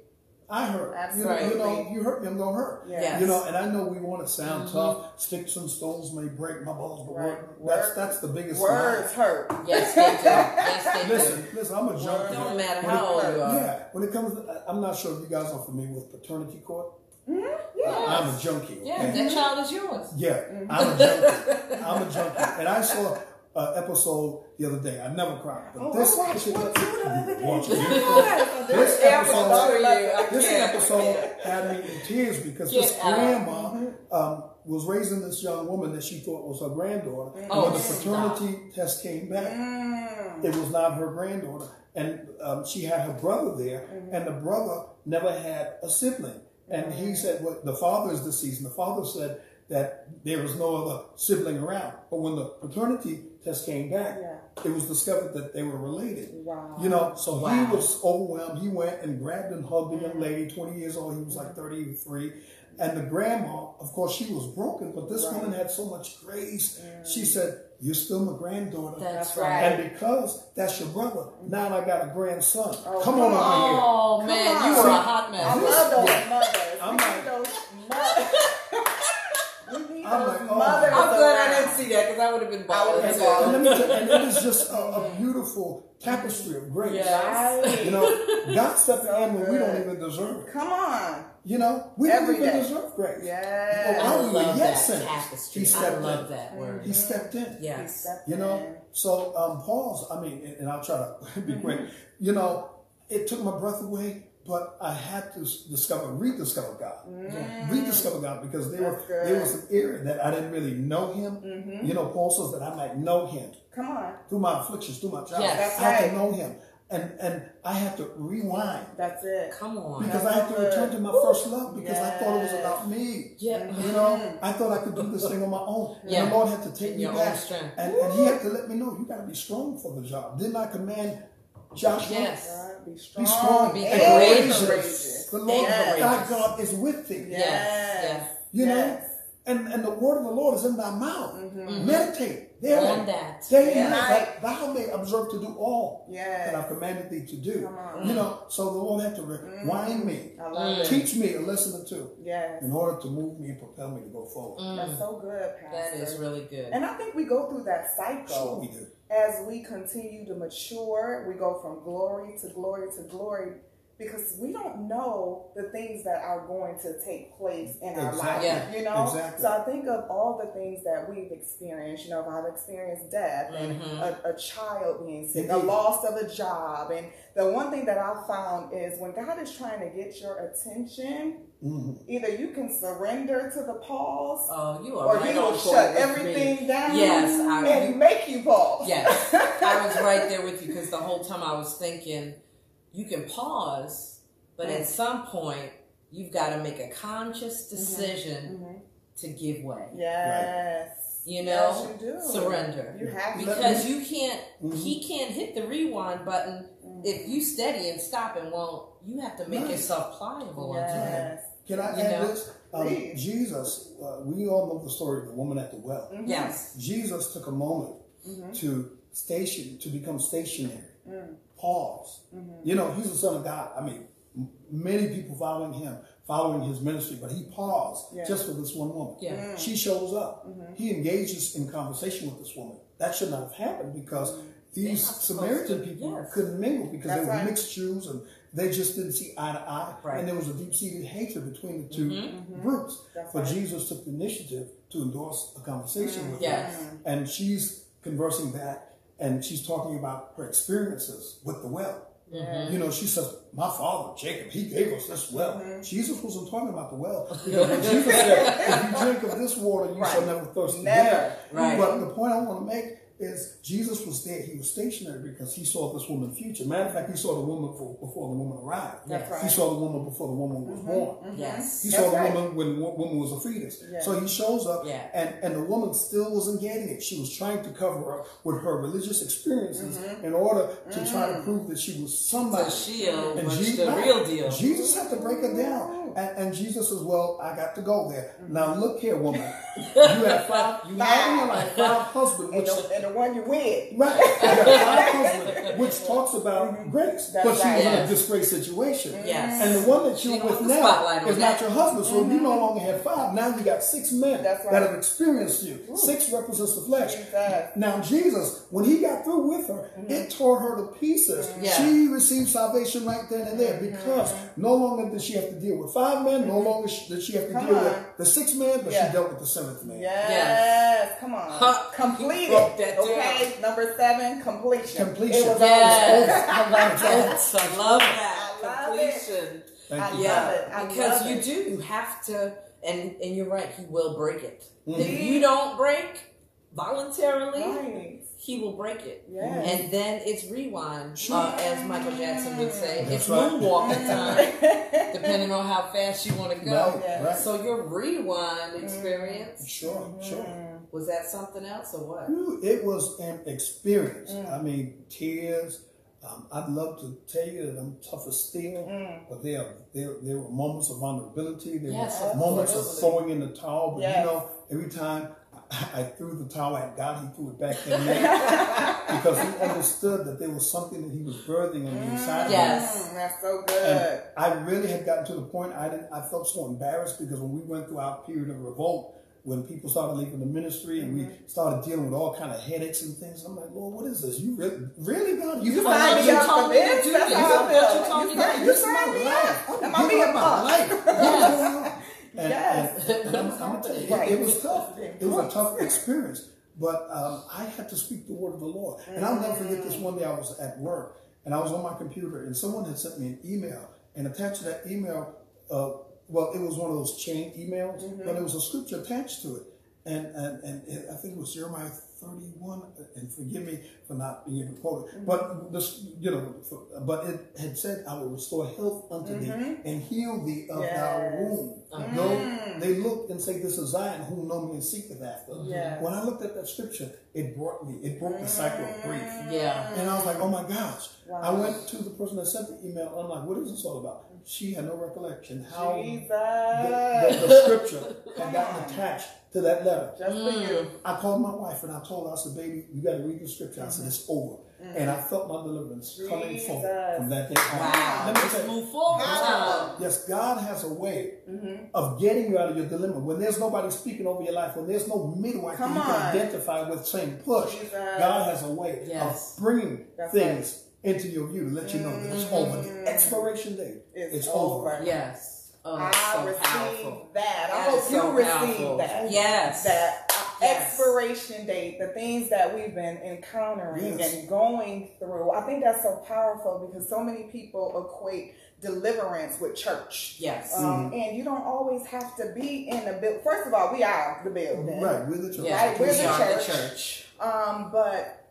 I hurt. You know, you know, you hurt me, I'm gonna hurt. Yes. You know, and I know we want to sound mm-hmm. tough. Sticks and stones may break my bones, but Right. word, that's that's the biggest Words lie. hurt. Yes, they do. Yes, they do. Listen, listen, I'm a junkie. Don't matter When how it- old you are. Yeah, when it comes, to, I'm not sure if you guys are familiar with paternity court. Mm-hmm. Yeah. I'm a junkie. Yeah, okay? that child is yours. Yeah, I'm a mm-hmm. junkie. I'm a junkie, and I saw an episode the other day. I never cried, but Oh, this I watched one too the other day. It. This episode, I'm sure you- I this episode had me in tears because Get this out. grandma um, was raising this young woman that she thought was her granddaughter. And Oh, when the stop. paternity test came back, Mm. it was not her granddaughter, and um, she had her brother there, and the brother never had a sibling. And he said, "Well, the father is deceased." And the father said that there was no other sibling around. But when the paternity test came back, Yeah. it was discovered that they were related. Wow. You know, so Wow. he was overwhelmed. He went and grabbed and hugged the young mm-hmm. lady, 20 years old. He was like 33. And the grandma, of course, she was broken, but this woman had so much grace. Mm. She said, You're still my granddaughter. That's That's right. and because that's your brother, mm-hmm. now I got a grandson. Oh, come on come over here. Oh man, you are a See, hot I love those mothers. I'm like- those mothers. We need I'm like, oh my mothers. I'm glad I didn't see that because I would have been I would've bothered been too. And, let me tell- and it is just a, a beautiful tapestry of grace. Yes. You know, God stepped So in when we don't even deserve it. Come on. You know, we Every don't even day. deserve grace. Yes. I While we were love yet that sinners, tapestry. He I stepped love in. that word. He stepped in. He Yes. stepped You know, in. so um, Paul's, I mean, and- and I'll try to be quick. You know, it took my breath away, but I had to discover, rediscover God, rediscover God because there were That's good. there was an area that I didn't really know Him. Mm-hmm. You know, Paul says that I might know Him Come on. through my afflictions, through my trials. Yes. That's I had to know Him, and and I had to rewind That's it. Come on. because That's I had to good. return to my first love because I thought it was about me. Yeah. You know, I thought I could do this thing on my own. Yeah. And the Lord had to take In me your own back. strength. And, and He had to let me know, you got to be strong for the job. Didn't I command Joshua? Yes. God, be strong. Be strong. Be courageous. courageous. The Lord Yes. thy God is with thee. Yes. Yes. You know? And, and the word of the Lord is in thy mouth. Mm-hmm. Meditate On therein. that. Day Yeah. night, that thou may observe to do all Yes. that I've commanded thee to do. Come on. You know, so the Lord had to rewind mm. me, I it. Mm. teach me a lesson or two Yes. in order to move me and propel me to go forward. Mm. That's so good, Pastor. That is really good. And I think we go through that Sure cycle we do. as we continue to mature. We go from glory to glory to glory because we don't know the things that are going to take place in our life. Yeah. You know? Exactly. So I think of all the things that we've experienced. You know, I've experienced death and Mhm. a, a child being sick, a loss of a job. And the one thing that I found is when God is trying to get your attention, Mhm. either you can surrender to the pause Oh, you are or right he will shut everything me. down Yes, I- and make you pause. Yes, I was right there with you because the whole time I was thinking, you can pause, but Mm. at some point you've got to make a conscious Mm-hmm. decision to give way. Yes. You know, Yes, you do. surrender. You have to. Because you can't, Mhm. he can't hit the rewind button if you steady and stop and won't. You have to make Right. yourself pliable. Yes. Can I You add know? this? Um, Jesus, uh, we all know the story of the woman at the well. Mhm. Yes. Jesus took a moment Mm-hmm. to station to become stationary, Mm. Pause. Mm-hmm. You know, he's the son of God. I mean, many people following him, following his ministry, but he paused Yeah. just for this one woman. Yeah. Mm. She shows up. Mm-hmm. He engages in conversation with this woman. That should not have happened because these Samaritan people yes. couldn't mingle because That's they were right. mixed Jews and they just didn't see eye to eye. Right. And there was a deep seated hatred between the 2 Mm-hmm. groups. That's but right. Jesus took the initiative to endorse a conversation with Yes. her. And she's conversing back and she's talking about her experiences with the well. Mm-hmm. You know, she says, My father, Jacob, he gave us this well. Mm-hmm. Jesus wasn't talking about the well. Because Jesus said, If you drink of this water, you shall never thirst Never. again. Right. But the point I want to make is Jesus was there. He was stationary because he saw this woman's future. Matter of fact, he saw the woman before, before the woman arrived. That's He right. saw the woman before the woman was born. Yes. He That's saw the right. woman when the woman was a fetus. Yeah. So he shows up, Yeah. and, and the woman still wasn't getting it. She was trying to cover up with her religious experiences Mm-hmm. in order to try Mm. to prove that she was somebody. The shield And was Je- the right. real deal. Jesus had to break it down. And, and Jesus says, Well, I got to go there. Mm-hmm. Now look here, woman. you have five, you have in your life five husbands, which the, and the one you with. Right. You got five husbands, which talks about mm-hmm. grace. That's but she right. was in a disgraced situation. Mm-hmm. Yes. And the one that you're don't with now spotlight on is that. not your husband. So you no mm-hmm. longer have five. Now you got six men That's right. that have experienced you. Six represents the flesh. Jesus. Now Jesus, when he got through with her, it tore her to pieces. Yeah. She received salvation right then and there because no longer did she have to deal with five men. No longer sh- did she have to Come deal on. with the six man, but Yeah. she dealt with the seventh man. Yes. yes. Come on. Huh. Complete it. that okay. Number seven, completion. Completion. It was Yes. I love that. I love that. I love it. Completion. Thank I you. love it. I because love you it. do. You have to, and and you're right. He will break it. Mm-hmm. If you don't break voluntarily, Right. he will break it. Yes. And then it's rewind, uh, as Michael Jackson would say. That's it's right. moonwalking time, depending on how fast you want to go. Right, Yeah. right. So your rewind experience Sure, sure. was that something else or what? Ooh, It was an experience. Mm. I mean, tears. Um, I'd love to tell you that I'm tougher still, Mm. but there, there, there were moments of vulnerability. There Yes, were moments of absolutely. throwing in the towel. But Yes. you know, every time I, I threw the towel at God, He threw it back at me because He understood that there was something that He was birthing on the inside Yes. of me. Mm, that's so good. And I really had gotten to the point I didn't. I felt so embarrassed because when we went through our period of revolt, when people started leaving the ministry and we started dealing with all kind of headaches and things. I'm like, Lord, what is this? You really, really God? You found signed out me you up told for me to this. do That's this. how I You feel. told me You to signed- do you this. signed This is me my up. life. I'm Am I giving being up my boss? life. Yes. And, Yes. and, and I'm, I'm you, Right. it, it was tough. It was a tough experience, but um, I had to speak the word of the Lord. And I'll never forget this one day. I was at work and I was on my computer, and someone had sent me an email, and attached to that email, uh, well, it was one of those chain emails, but it was a scripture attached to it, and and and it, I think it was Jeremiah. 31 uh, and forgive me for not being able to quote it but this you know for, but it had said i will restore health unto thee mm-hmm. and heal thee of thy Yes. wound mm. no, mm. they looked and say, "This is Zion, whom no man seeketh after." Yes. When I looked at that scripture, it brought me, it broke the cycle of grief, mm. Yeah. and I was like, "Oh my gosh!" Wow. I went to the person that sent the email. I'm like, "What is this all about?" She had no recollection how Jesus. the, the, the scripture had gotten attached to that letter. Just for you. I called my wife and I told her, I said, "Baby, you got to read the scripture." I said, "It's over," mm. and I felt my deliverance coming forward from that day on. Wow. Let me Let's tell you, move forward. Wow. Yes, God has a way mm-hmm. of getting you out of your dilemma. When there's nobody speaking over your life, when there's no midwife that Come you can identify with saying push, Jesus. God has a way Yes. of bringing That's things into your view to let you know that it's over. The expiration date, It's it's, over. over. Yes. Oh, I so received powerful. that. I That hope you so receive powerful. that. Yes. That uh, Yes. expiration date, the things that we've been encountering Yes. and going through. I think that's so powerful because so many people equate deliverance with church. Yes. Um, And you don't always have to be in the building. First of all, we are the building. Right, with the church. Yeah. Right, we're we the are the church. church. Um, but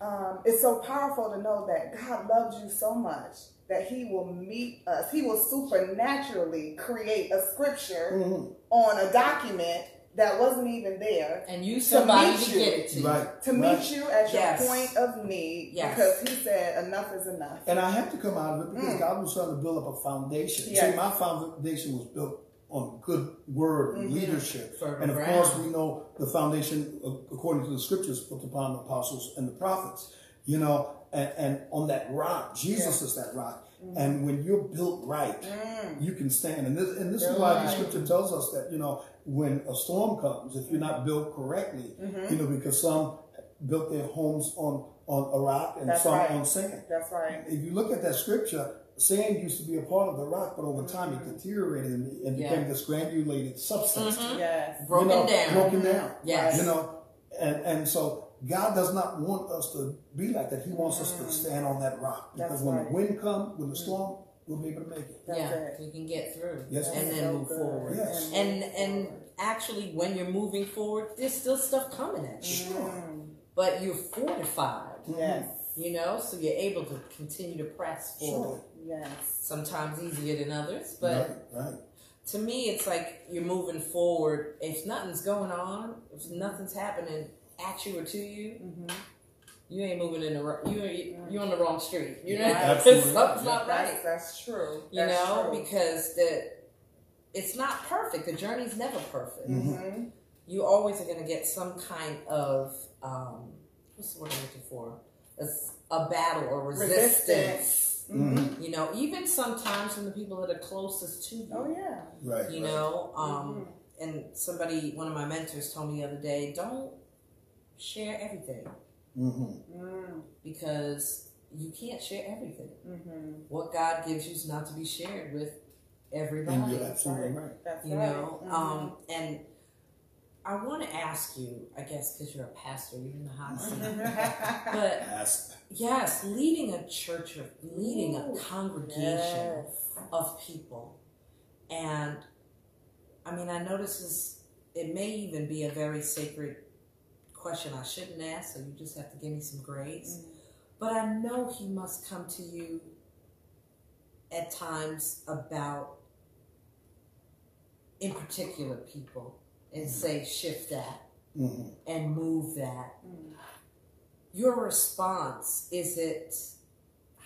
um, it's so powerful to know that God loves you so much that He will meet us. He will supernaturally create a scripture Mhm. on a document that wasn't even there And you somebody meet to you. get it to. Right. to right. meet you at your point of need Yes. because He said enough is enough. And I have to come out of it because God was trying to build up a foundation. Yes. See, my foundation was built on good word and leadership. Fertile and of ground. course, we know the foundation, according to the scriptures, built upon the apostles and the prophets. You know, and, and on that rock, Jesus is that rock. And when you're built right, mm. you can stand. And this, and this is why the scripture tells us that, you know, when a storm comes, if you're not built correctly, mm-hmm. you know, because some built their homes on, on a rock and That's some right. on sand That's right. if you look at that scripture, sand used to be a part of the rock, but over time Mm-hmm. it deteriorated and, and Yeah. became this granulated substance. Mm-hmm. Mm-hmm. Yes. Broken You know, down. Broken down. Yes. You know, and, and so God does not want us to be like that. He wants us to mm. stand on that rock. Because That's when right. the wind comes, when the mm. storm, we'll be able to make it. That's yeah, it. you can get through. Yes, and then So move good. forward. Yes. And and actually, when you're moving forward, there's still stuff coming at you, Sure. but you're fortified. Mm-hmm. Yes. You know, so you're able to continue to press forward. Sure. Yes. Sometimes easier than others, but right, right. to me, it's like you're moving forward. If nothing's going on, if nothing's happening at you or to you, Mm-hmm. you ain't moving in the ro- you you're on the wrong street. You know, Right. Something's not That's, right. that's true. You That's know, true. because the it's not perfect. The journey's never perfect. Mm-hmm. You always are going to get some kind of um, what's the word I'm looking for? A, s- a battle or resistance. Resistance. Mhm. You know, even sometimes from the people that are closest to you. Oh yeah. Right. You right. know, um, and somebody, one of my mentors told me the other day, don't share everything Mm-hmm. Mm, because you can't share everything. mm-hmm. What God gives you is not to be shared with everybody. And you're absolutely right. That's you right. know, Mhm. um, and I want to ask you, I guess, because you're a pastor, you're in the hot seat, Mm-hmm. but Ask. yes, leading a church or leading a congregation yes. of people, and I mean, I know this is it may even be a very sacred question I shouldn't ask, so you just have to give me some grace. But I know he must come to you at times about, in particular, people and say, shift that Mm-hmm. and move that. Mm. Your response is it,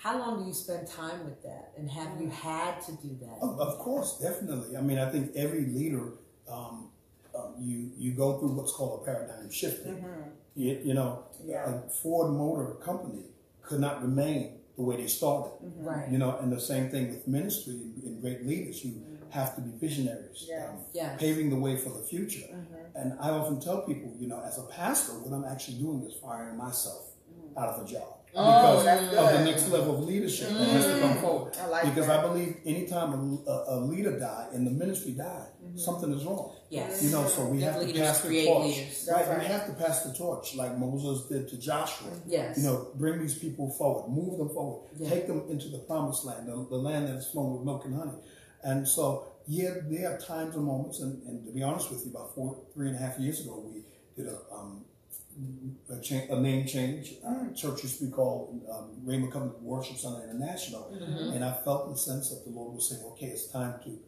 how long do you spend time with that? And have you had to do that? Of, of course, definitely. I mean, I think every leader, um, um, you you go through what's called a paradigm shift. Mm-hmm. You, you know, Yeah. a Ford Motor Company could not remain the way they started. Right. You know, and the same thing with ministry and, and great leaders. You have to be visionaries, Yes. um, Yes. paving the way for the future. And I often tell people, you know, as a pastor, what I'm actually doing is firing myself out of a job because that's of the next level of leadership that has to come forward. I like because that. I believe anytime a, a, a leader died and the ministry die, something is wrong. Yes. You know, so we Let have to pass the torch. leaders. Right, That's we have to pass the torch like Moses did to Joshua. Yes. You know, bring these people forward, move them forward, Yeah. take them into the promised land, the, the land that is flowing with milk and honey. And so, yeah, there are times and moments, and, and to be honest with you, about four, three and a half years ago, we did a, um, a, cha- a name change. Our church used to be called um, Rhema Covenant Worship Center International, and I felt the sense that the Lord was saying, "Okay, it's time to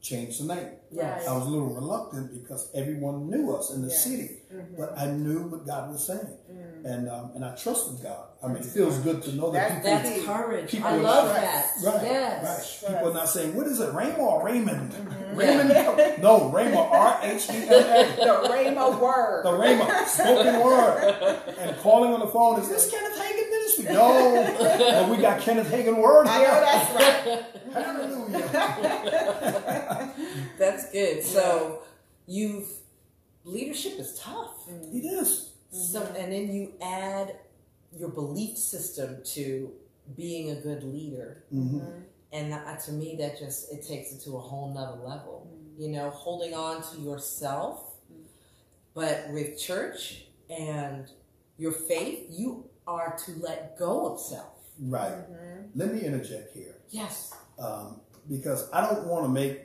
change the name." Yes. I was a little reluctant because everyone knew us in the Yes. city, but I knew what God was saying, Mm. and um, and I trusted God. I mean, it feels good to know that That's- people. That's courage. People I love that. Right, yes. right. People are not saying, what is it, Raymond or Raymond? Mm-hmm. Raymond? No, Rhema, R H E M A. the rainbow word. The Rhema, spoken word. And calling on the phone, is this Kenneth Hagin ministry? No, but we got Kenneth Hagin word I know here. that's right. Hallelujah. That's good. So you've leadership is tough. It is. So and then you add your belief system to being a good leader. hmm And that, to me, that just it takes it to a whole nother level. Mm-hmm. You know, holding on to yourself, mm-hmm. but with church and your faith, you are to let go of self. Right. Let me interject here. Yes. um, because I don't want to make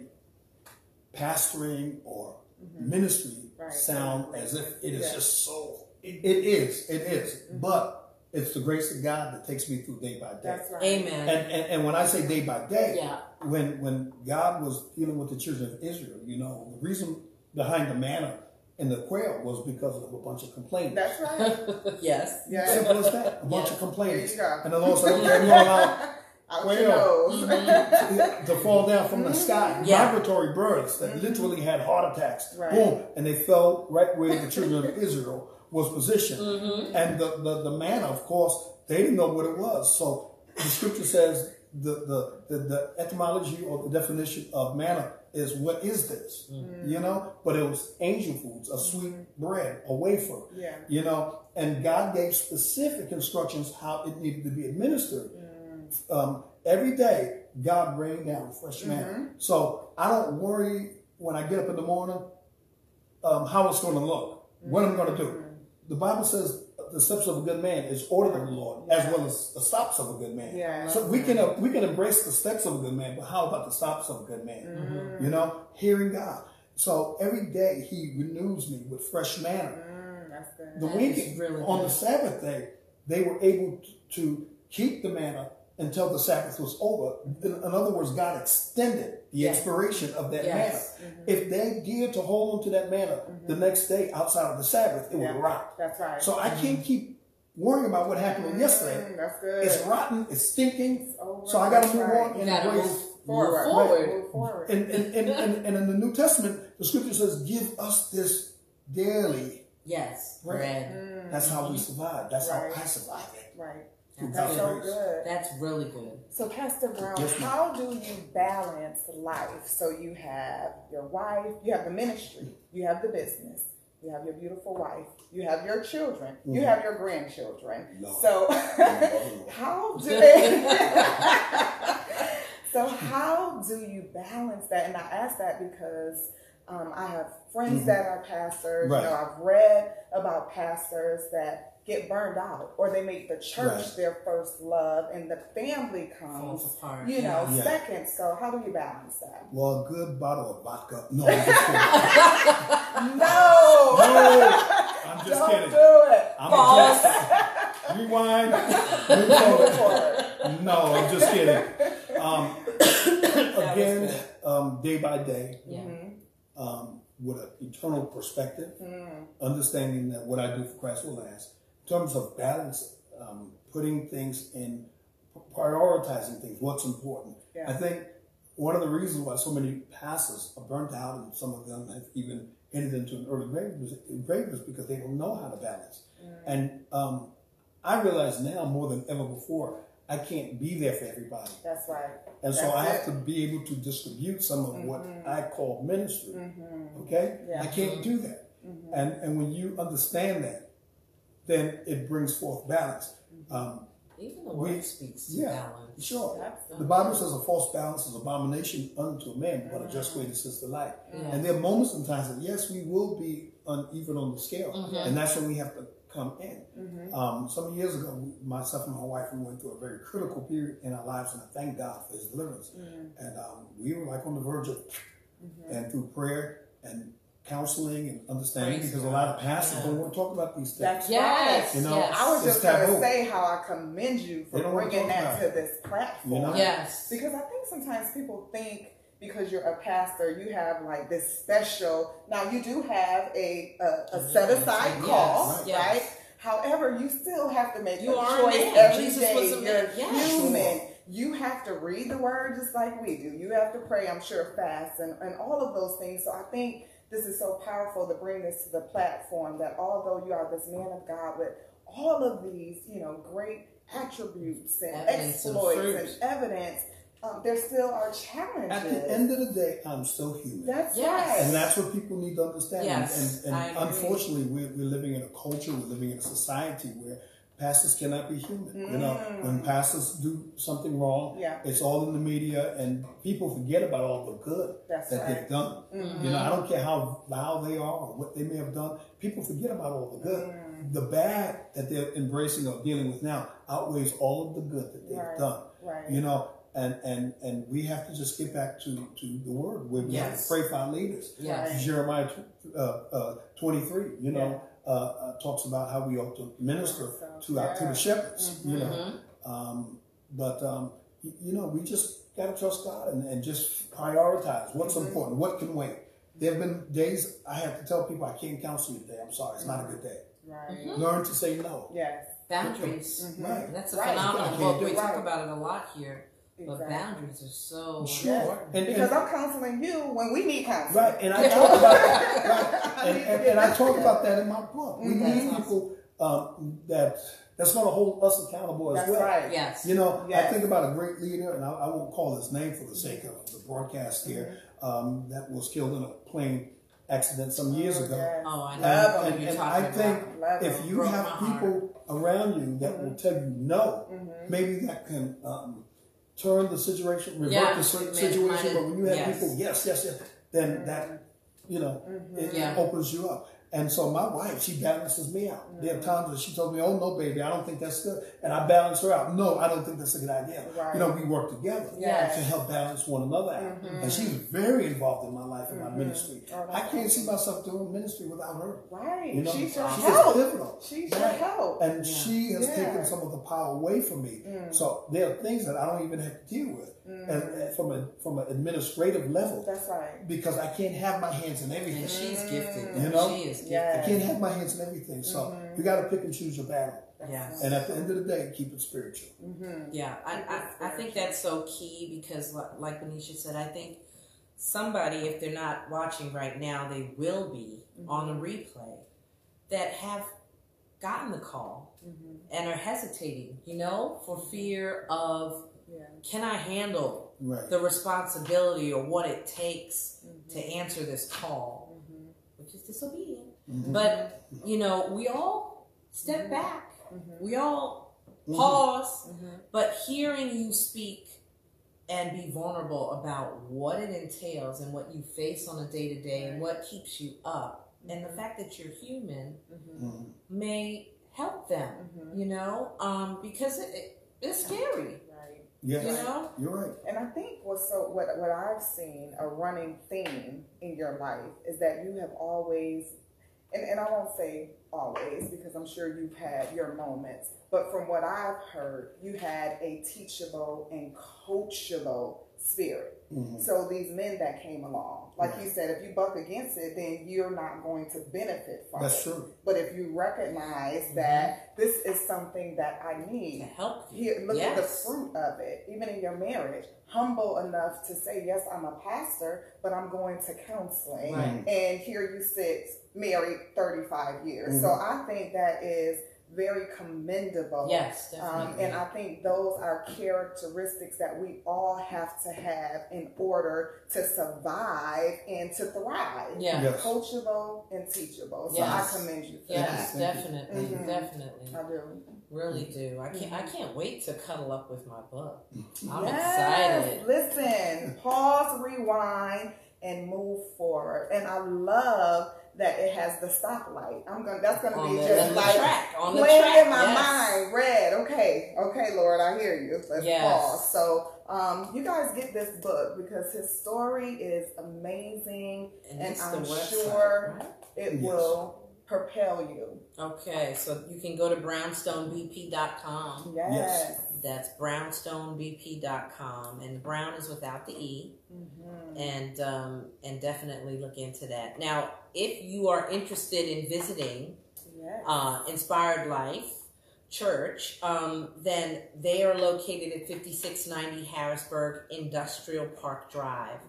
pastoring or ministry Right. sound as if it is Yeah. just so. It, it is, it is, but it's the grace of God that takes me through day by day. That's right. Amen. And, and and when I say day by day, Yeah. when when God was dealing with the children of Israel, you know, the reason behind the manna and the quail was because of a bunch of complainers. That's right. yes. Yeah. Simple as that. A bunch Yeah. of complaints. There you go. And the Lord said, okay, I'm going to Out Well. Mm-hmm. to fall down from the sky. Yeah. Migratory birds that literally had heart attacks. Right. Boom. And they fell right where the children of Israel was positioned. Mm-hmm. And the, the, the manna, of course, they didn't know what it was. So the scripture says the, the, the, the etymology or the definition of manna is what is this? Mm-hmm. You know? But it was angel foods, a sweet bread, a wafer. Yeah. You know, and God gave specific instructions how it needed to be administered. Um, every day, God rained down fresh manna. So I don't worry when I get up in the morning um, how it's going to look, what I'm going to do. The Bible says the steps of a good man is ordered of the Lord, as well as the stops of a good man. Yeah. So we can uh, we can embrace the steps of a good man, but how about the stops of a good man? You know, hearing God. So every day He renews me with fresh manna. Mm, that's good. The That week really on good. the Sabbath day, they were able to keep the manna until the Sabbath was over. In, in other words, God extended the Yes. expiration of that Yes. manna. Mm-hmm. If they dared to hold on to that manna the mm-hmm. next day outside of the Sabbath, it Yeah. would rot. That's right. So I can't mm-hmm. keep worrying about what happened on yesterday. Mm, that's good. It's rotten. It's stinking. over. So I got to move right. on You and gotta embrace. move Forward. forward. Move forward. And, and, and, and, and in the New Testament, the scripture says, "Give us this daily." Yes. Right. Bread. Mm. That's how we survive. That's Right. how I survive it. right. Through That's so good. That's really good. So, Pastor Brown, Yes, how do you balance life? So, you have your wife, you have the ministry, you have the business, you have your beautiful wife, you have your children, you Mhm. have your grandchildren. Lord. So, Lord. how do they, so how do you balance that? And I ask that because um, I have friends Mhm. that are pastors. Right. You know, I've read about pastors that get burned out, or they make the church Right. their first love, and the family comes, apart. you know, Yeah. second. So how do you balance that? Well, a good bottle of vodka. No, I'm just kidding. No, No, I'm just don't kidding. do it. I'm False. just rewind. Move Go forward. for it. No, I'm just kidding. Um, again, um, day by day, Yeah. um, with an eternal perspective, Mm, understanding that what I do for Christ will last. Terms of balance, um, putting things in, prioritizing things, what's important. Yeah. I think one of the reasons why so many pastors are burnt out and some of them have even entered into an early grave is, because they don't know how to balance. Mm. And um, I realize now more than ever before, I can't be there for everybody. That's right. And so I have it. Mm-hmm. to be able to distribute some of what I call ministry. Okay? Yeah. I can't do that. And and when you understand that, then it brings forth balance. Um, Even the We- speaks to yeah, balance. sure. The Bible says a false balance is abomination unto a man, but a just weight assists the life. Yeah. And there are moments and times that yes, we will be uneven on the scale, and that's when we have to come in. Um, some years ago, myself and my wife we went through a very critical period in our lives, and I thank God for His deliverance. And um, we were like on the verge of, and through prayer and counseling and understanding, Praise because a lot of pastors Yeah. don't want to talk about these things. That's Yes, right. You know, yes. I was just going to say how I commend you for They don't wanna bringing that to this platform. You know? yes. Because I think sometimes people think because you're a pastor, you have like this special. Now you do have a a, a set aside Yes, call, yes. right? However, you still have to make You a are choice man. every Jesus day. was a man. You're Yes. human. You have to read the word just like we do. You have to pray, I'm sure, fast and, and all of those things. So I think this is so powerful to bring this to the platform that although you are this man of God with all of these, you know, great attributes and Evidence exploits fruit. and evidence, um, there still are challenges. At the end of the day, I'm still human. That's Yes. right. And that's what people need to understand. Yes, and I and, agree. unfortunately, we're, we're living in a culture, we're living in a society where pastors cannot be human. You know, when pastors do something wrong, Mm. Yeah. it's all in the media, and people forget about all the good That's that right. Mm-hmm. they've done. You know, I don't care how loud they are or what they may have done. People forget about all the good. Mm. The bad that they're embracing or dealing with now outweighs all of the good that they've Right. done. Right. You know, and, and, and we have to just get back to, to the word where we have to pray for our leaders. Yes. Jeremiah uh, uh, 23, you know, uh, uh, talks about how we ought to minister So, to our, to the shepherds, you know. Mm-hmm. Um, but, um, you, you know, we just got to trust God and, and just prioritize what's Mm-hmm. important, what can wait. There have been days I have to tell people I can't counsel you today. I'm sorry, it's not a good day. Right. Learn to say no. Yes. Boundaries. Right. That's a Right. phenomenal book. We do talk about it a lot here. But boundaries are so Sure. important. And, Because and, I'm counseling you when we need counseling. Right, and I talk about right, and, and, and I that talk about that in my book. We Mhm. need people um, that that's going to hold us accountable as That's well. right. Yes. You know, I think about a great leader, and I, I won't call his name for the sake of the broadcast here, Mm-hmm. um, that was killed in a plane accident some years Oh, ago. yes. Oh, I know. Love And, and, and I think about. If you Broke have my heart. people around you that will tell you no, Mm-hmm. maybe that can um, turn the situation, revert Yeah, the si- it may- situation. but when you have yes. people, yes, yes, yes, then that you know it Yeah. opens you up. And so my wife, she balances me out. There are mm. times that she told me, "Oh no, baby, I don't think that's good," and I balance her out. No, I don't think that's a good idea. Right. You know, we work together Yes. to help balance one another out. And mm-hmm. she's very involved in my life and my mm-hmm. ministry. Oh, I can't see myself doing ministry without her. Right. You know, She's your she's help. pivotal. She's your Right. help. And she has Yeah. taken some of the power away from me. Mm. So there are things that I don't even have to deal with mm. and, and from a from an administrative level That's right. because I can't have my hands in everything. And she's gifted. You know? She is gifted. Yeah. I can't have my hands in everything. So you got to pick and choose your battle. Yes. And at the end of the day, keep it spiritual. Yeah, I, I, I think that's so key because, like Benicia said, I think somebody, if they're not watching right now, they will be on the replay that have gotten the call and are hesitating, you know, for fear of Yeah. can I handle Right. the responsibility or what it takes to answer this call, which is disobedient. Mhm. But, you know, we all step back, Mm-hmm. we all Mhm. pause, but hearing you speak and be vulnerable about what it entails and what you face on a day to day and what keeps you up, and the fact that you're human may help them, you know, um, because it, it, it's scary, Right. Yes. you know. You're right. And I think what's so what what I've seen a running theme in your life is that you have always and, and I won't say always because I'm sure you've had your moments, but from what I've heard, you had a teachable and coachable spirit. Mhm. So these men that came along, like you said, if you buck against it, then you're not going to benefit from That's it. true. But if you recognize that this is something that I need To help you. here, look at the fruit of it, even in your marriage. Humble enough to say, Yes, I'm a pastor, but I'm going to counseling. Right. And here you sit, married 35 years. So Mhm. I think that is very commendable. Yes, Um, definitely. and I think those are characteristics that we all have to have in order to survive and to thrive. yeah. Yes. Coachable and teachable. So Yes. I commend you for Yes, Thank you. definitely, Mhm. definitely. I do. really do. I can't, I Mhm. can't wait to cuddle up with my book. I'm yes. excited. Listen, pause, rewind, and move forward. And I love that it has the stoplight. I'm gonna. That's gonna On be the, just on the like track, on the playing track. in my yes. mind. Red. Okay. Okay, Lord, I hear you. Let's Yes. pause. So, um, you guys get this book because his story is amazing. And, And I'm website, sure- right? It Yes. will propel you. Okay, so you can go to brownstonebp.com. Yes. That's brownstonebp.com, and Brown is without the e. Mhm. and um, and definitely look into that. Now, if you are interested in visiting Yes. uh, Inspired Life Church, um, then they are located at 5690 Harrisburg Industrial Park Drive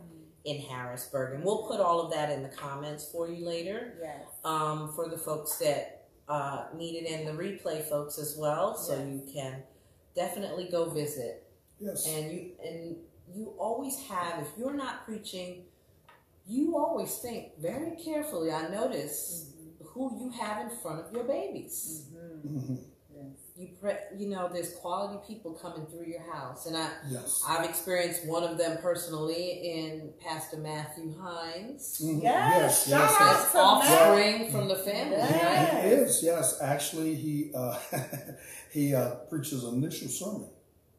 in Harrisburg, and we'll put all of that in the comments for you later yes. um, for the folks that uh, need it and the replay folks as well, so Yes. you can definitely go visit Yes. and you and you always have if you're not preaching you always think very carefully i notice who you have in front of your babies Mhm. Mhm. Yes. you pre- you know there's quality people coming through your house and i Yes. i've experienced one of them personally in pastor matthew hines Mhm. Yes, Yes. Yes. out yes. That's Matt. from the family Yes. right He is, yes. Actually, he uh, he uh, preached his initial sermon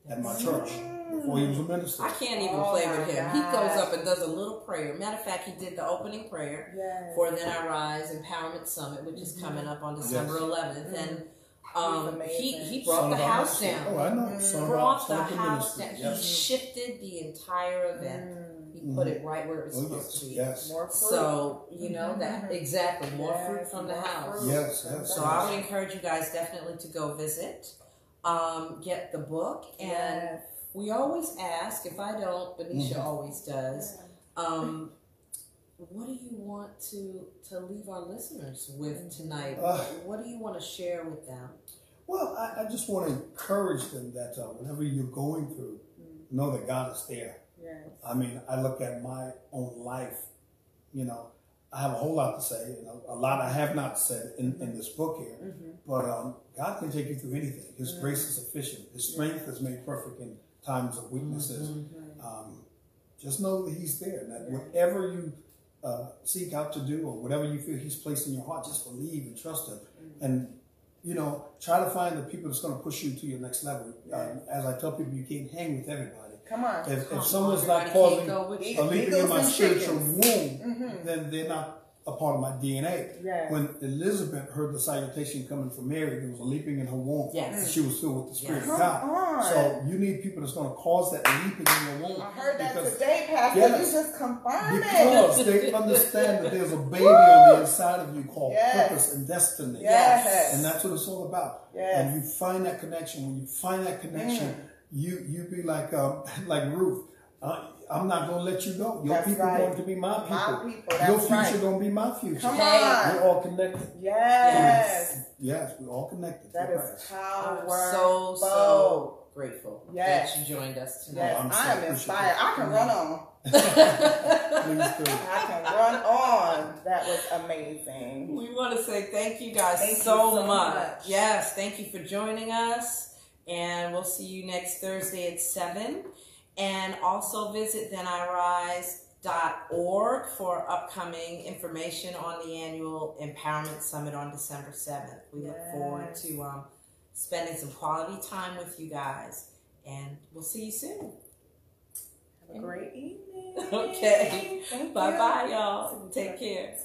at my church before he was a minister. I can't even Oh play with him. He goes up and does a little prayer. Matter of fact, he did the opening prayer. Yes. for Then I Rise Empowerment Summit, which is coming up on December Yes. 11th. And um, he, he brought Son the house down. Oh, I know. Son of our, brought the son the house down. Yes. He shifted the entire event. Mm. He put it right where it was Oh, supposed yes. to be. Yes. More fruit. So, you know, that Mhm. exactly. More Yes, fruit from the house. fruit. Yes, yes. So I would encourage you guys definitely to go visit, um, get the book, and Yes. we always ask. If I don't, Benicia Mhm. always does. Um, what do you want to to leave our listeners with tonight? Uh, what do you want to share with them? Well, I, I just want to encourage them that uh, whatever you're going through, know that God is there. Yes. I mean, I look at my own life. You know, I have a whole lot to say, and a, a lot I have not said in, in this book here. Mhm. But um, God can take you through anything. His grace is sufficient. His strength is made perfect in times of weaknesses. Mm-hmm. Um, just know that He's there. and That whatever you uh, seek out to do, or whatever you feel He's placed in your heart, just believe and trust Him. And you know, try to find the people that's going to push you to your next level. Um, as I tell people, you can't hang with everybody. Come on. If, Come if someone's on, not everybody causing can't go with Eat- you. a leaping in my and spiritual chickens. womb, Mhm. then they're not a part of my DNA. Yes. When Elizabeth heard the salutation coming from Mary, there was a leaping in her womb. Yes. And she was filled with the Spirit Yes. of God. So you need people that's going to cause that leaping in your womb. I heard that because, today, Pastor. Yes. You just confirmed it. Because they understand that there's a baby on the inside of you called Yes. purpose and destiny. Yes. And that's what it's all about. Yes. And you find that connection. When you find that connection, Mm. You you be like um, like Ruth. Uh, I'm not going to let you go. Your That's people right. going to be my people. My people, Your future right. going to be my future. Come on. We're all connected. Yes. Yes, we're all connected. That through is Christ. I'm so so grateful Yes. that you joined us Yes, tonight. I'm so I am inspired. I can run on. I can run on. That was amazing. We want to say thank you guys Thank you so, so much. much. Yes, thank you for joining us. And we'll see you next Thursday at 7. And also visit thenirise.org for upcoming information on the annual Empowerment Summit on December 7th. We look forward to um, spending some quality time with you guys. And we'll see you soon. Have a great evening. Okay. Bye bye, y'all. Take care.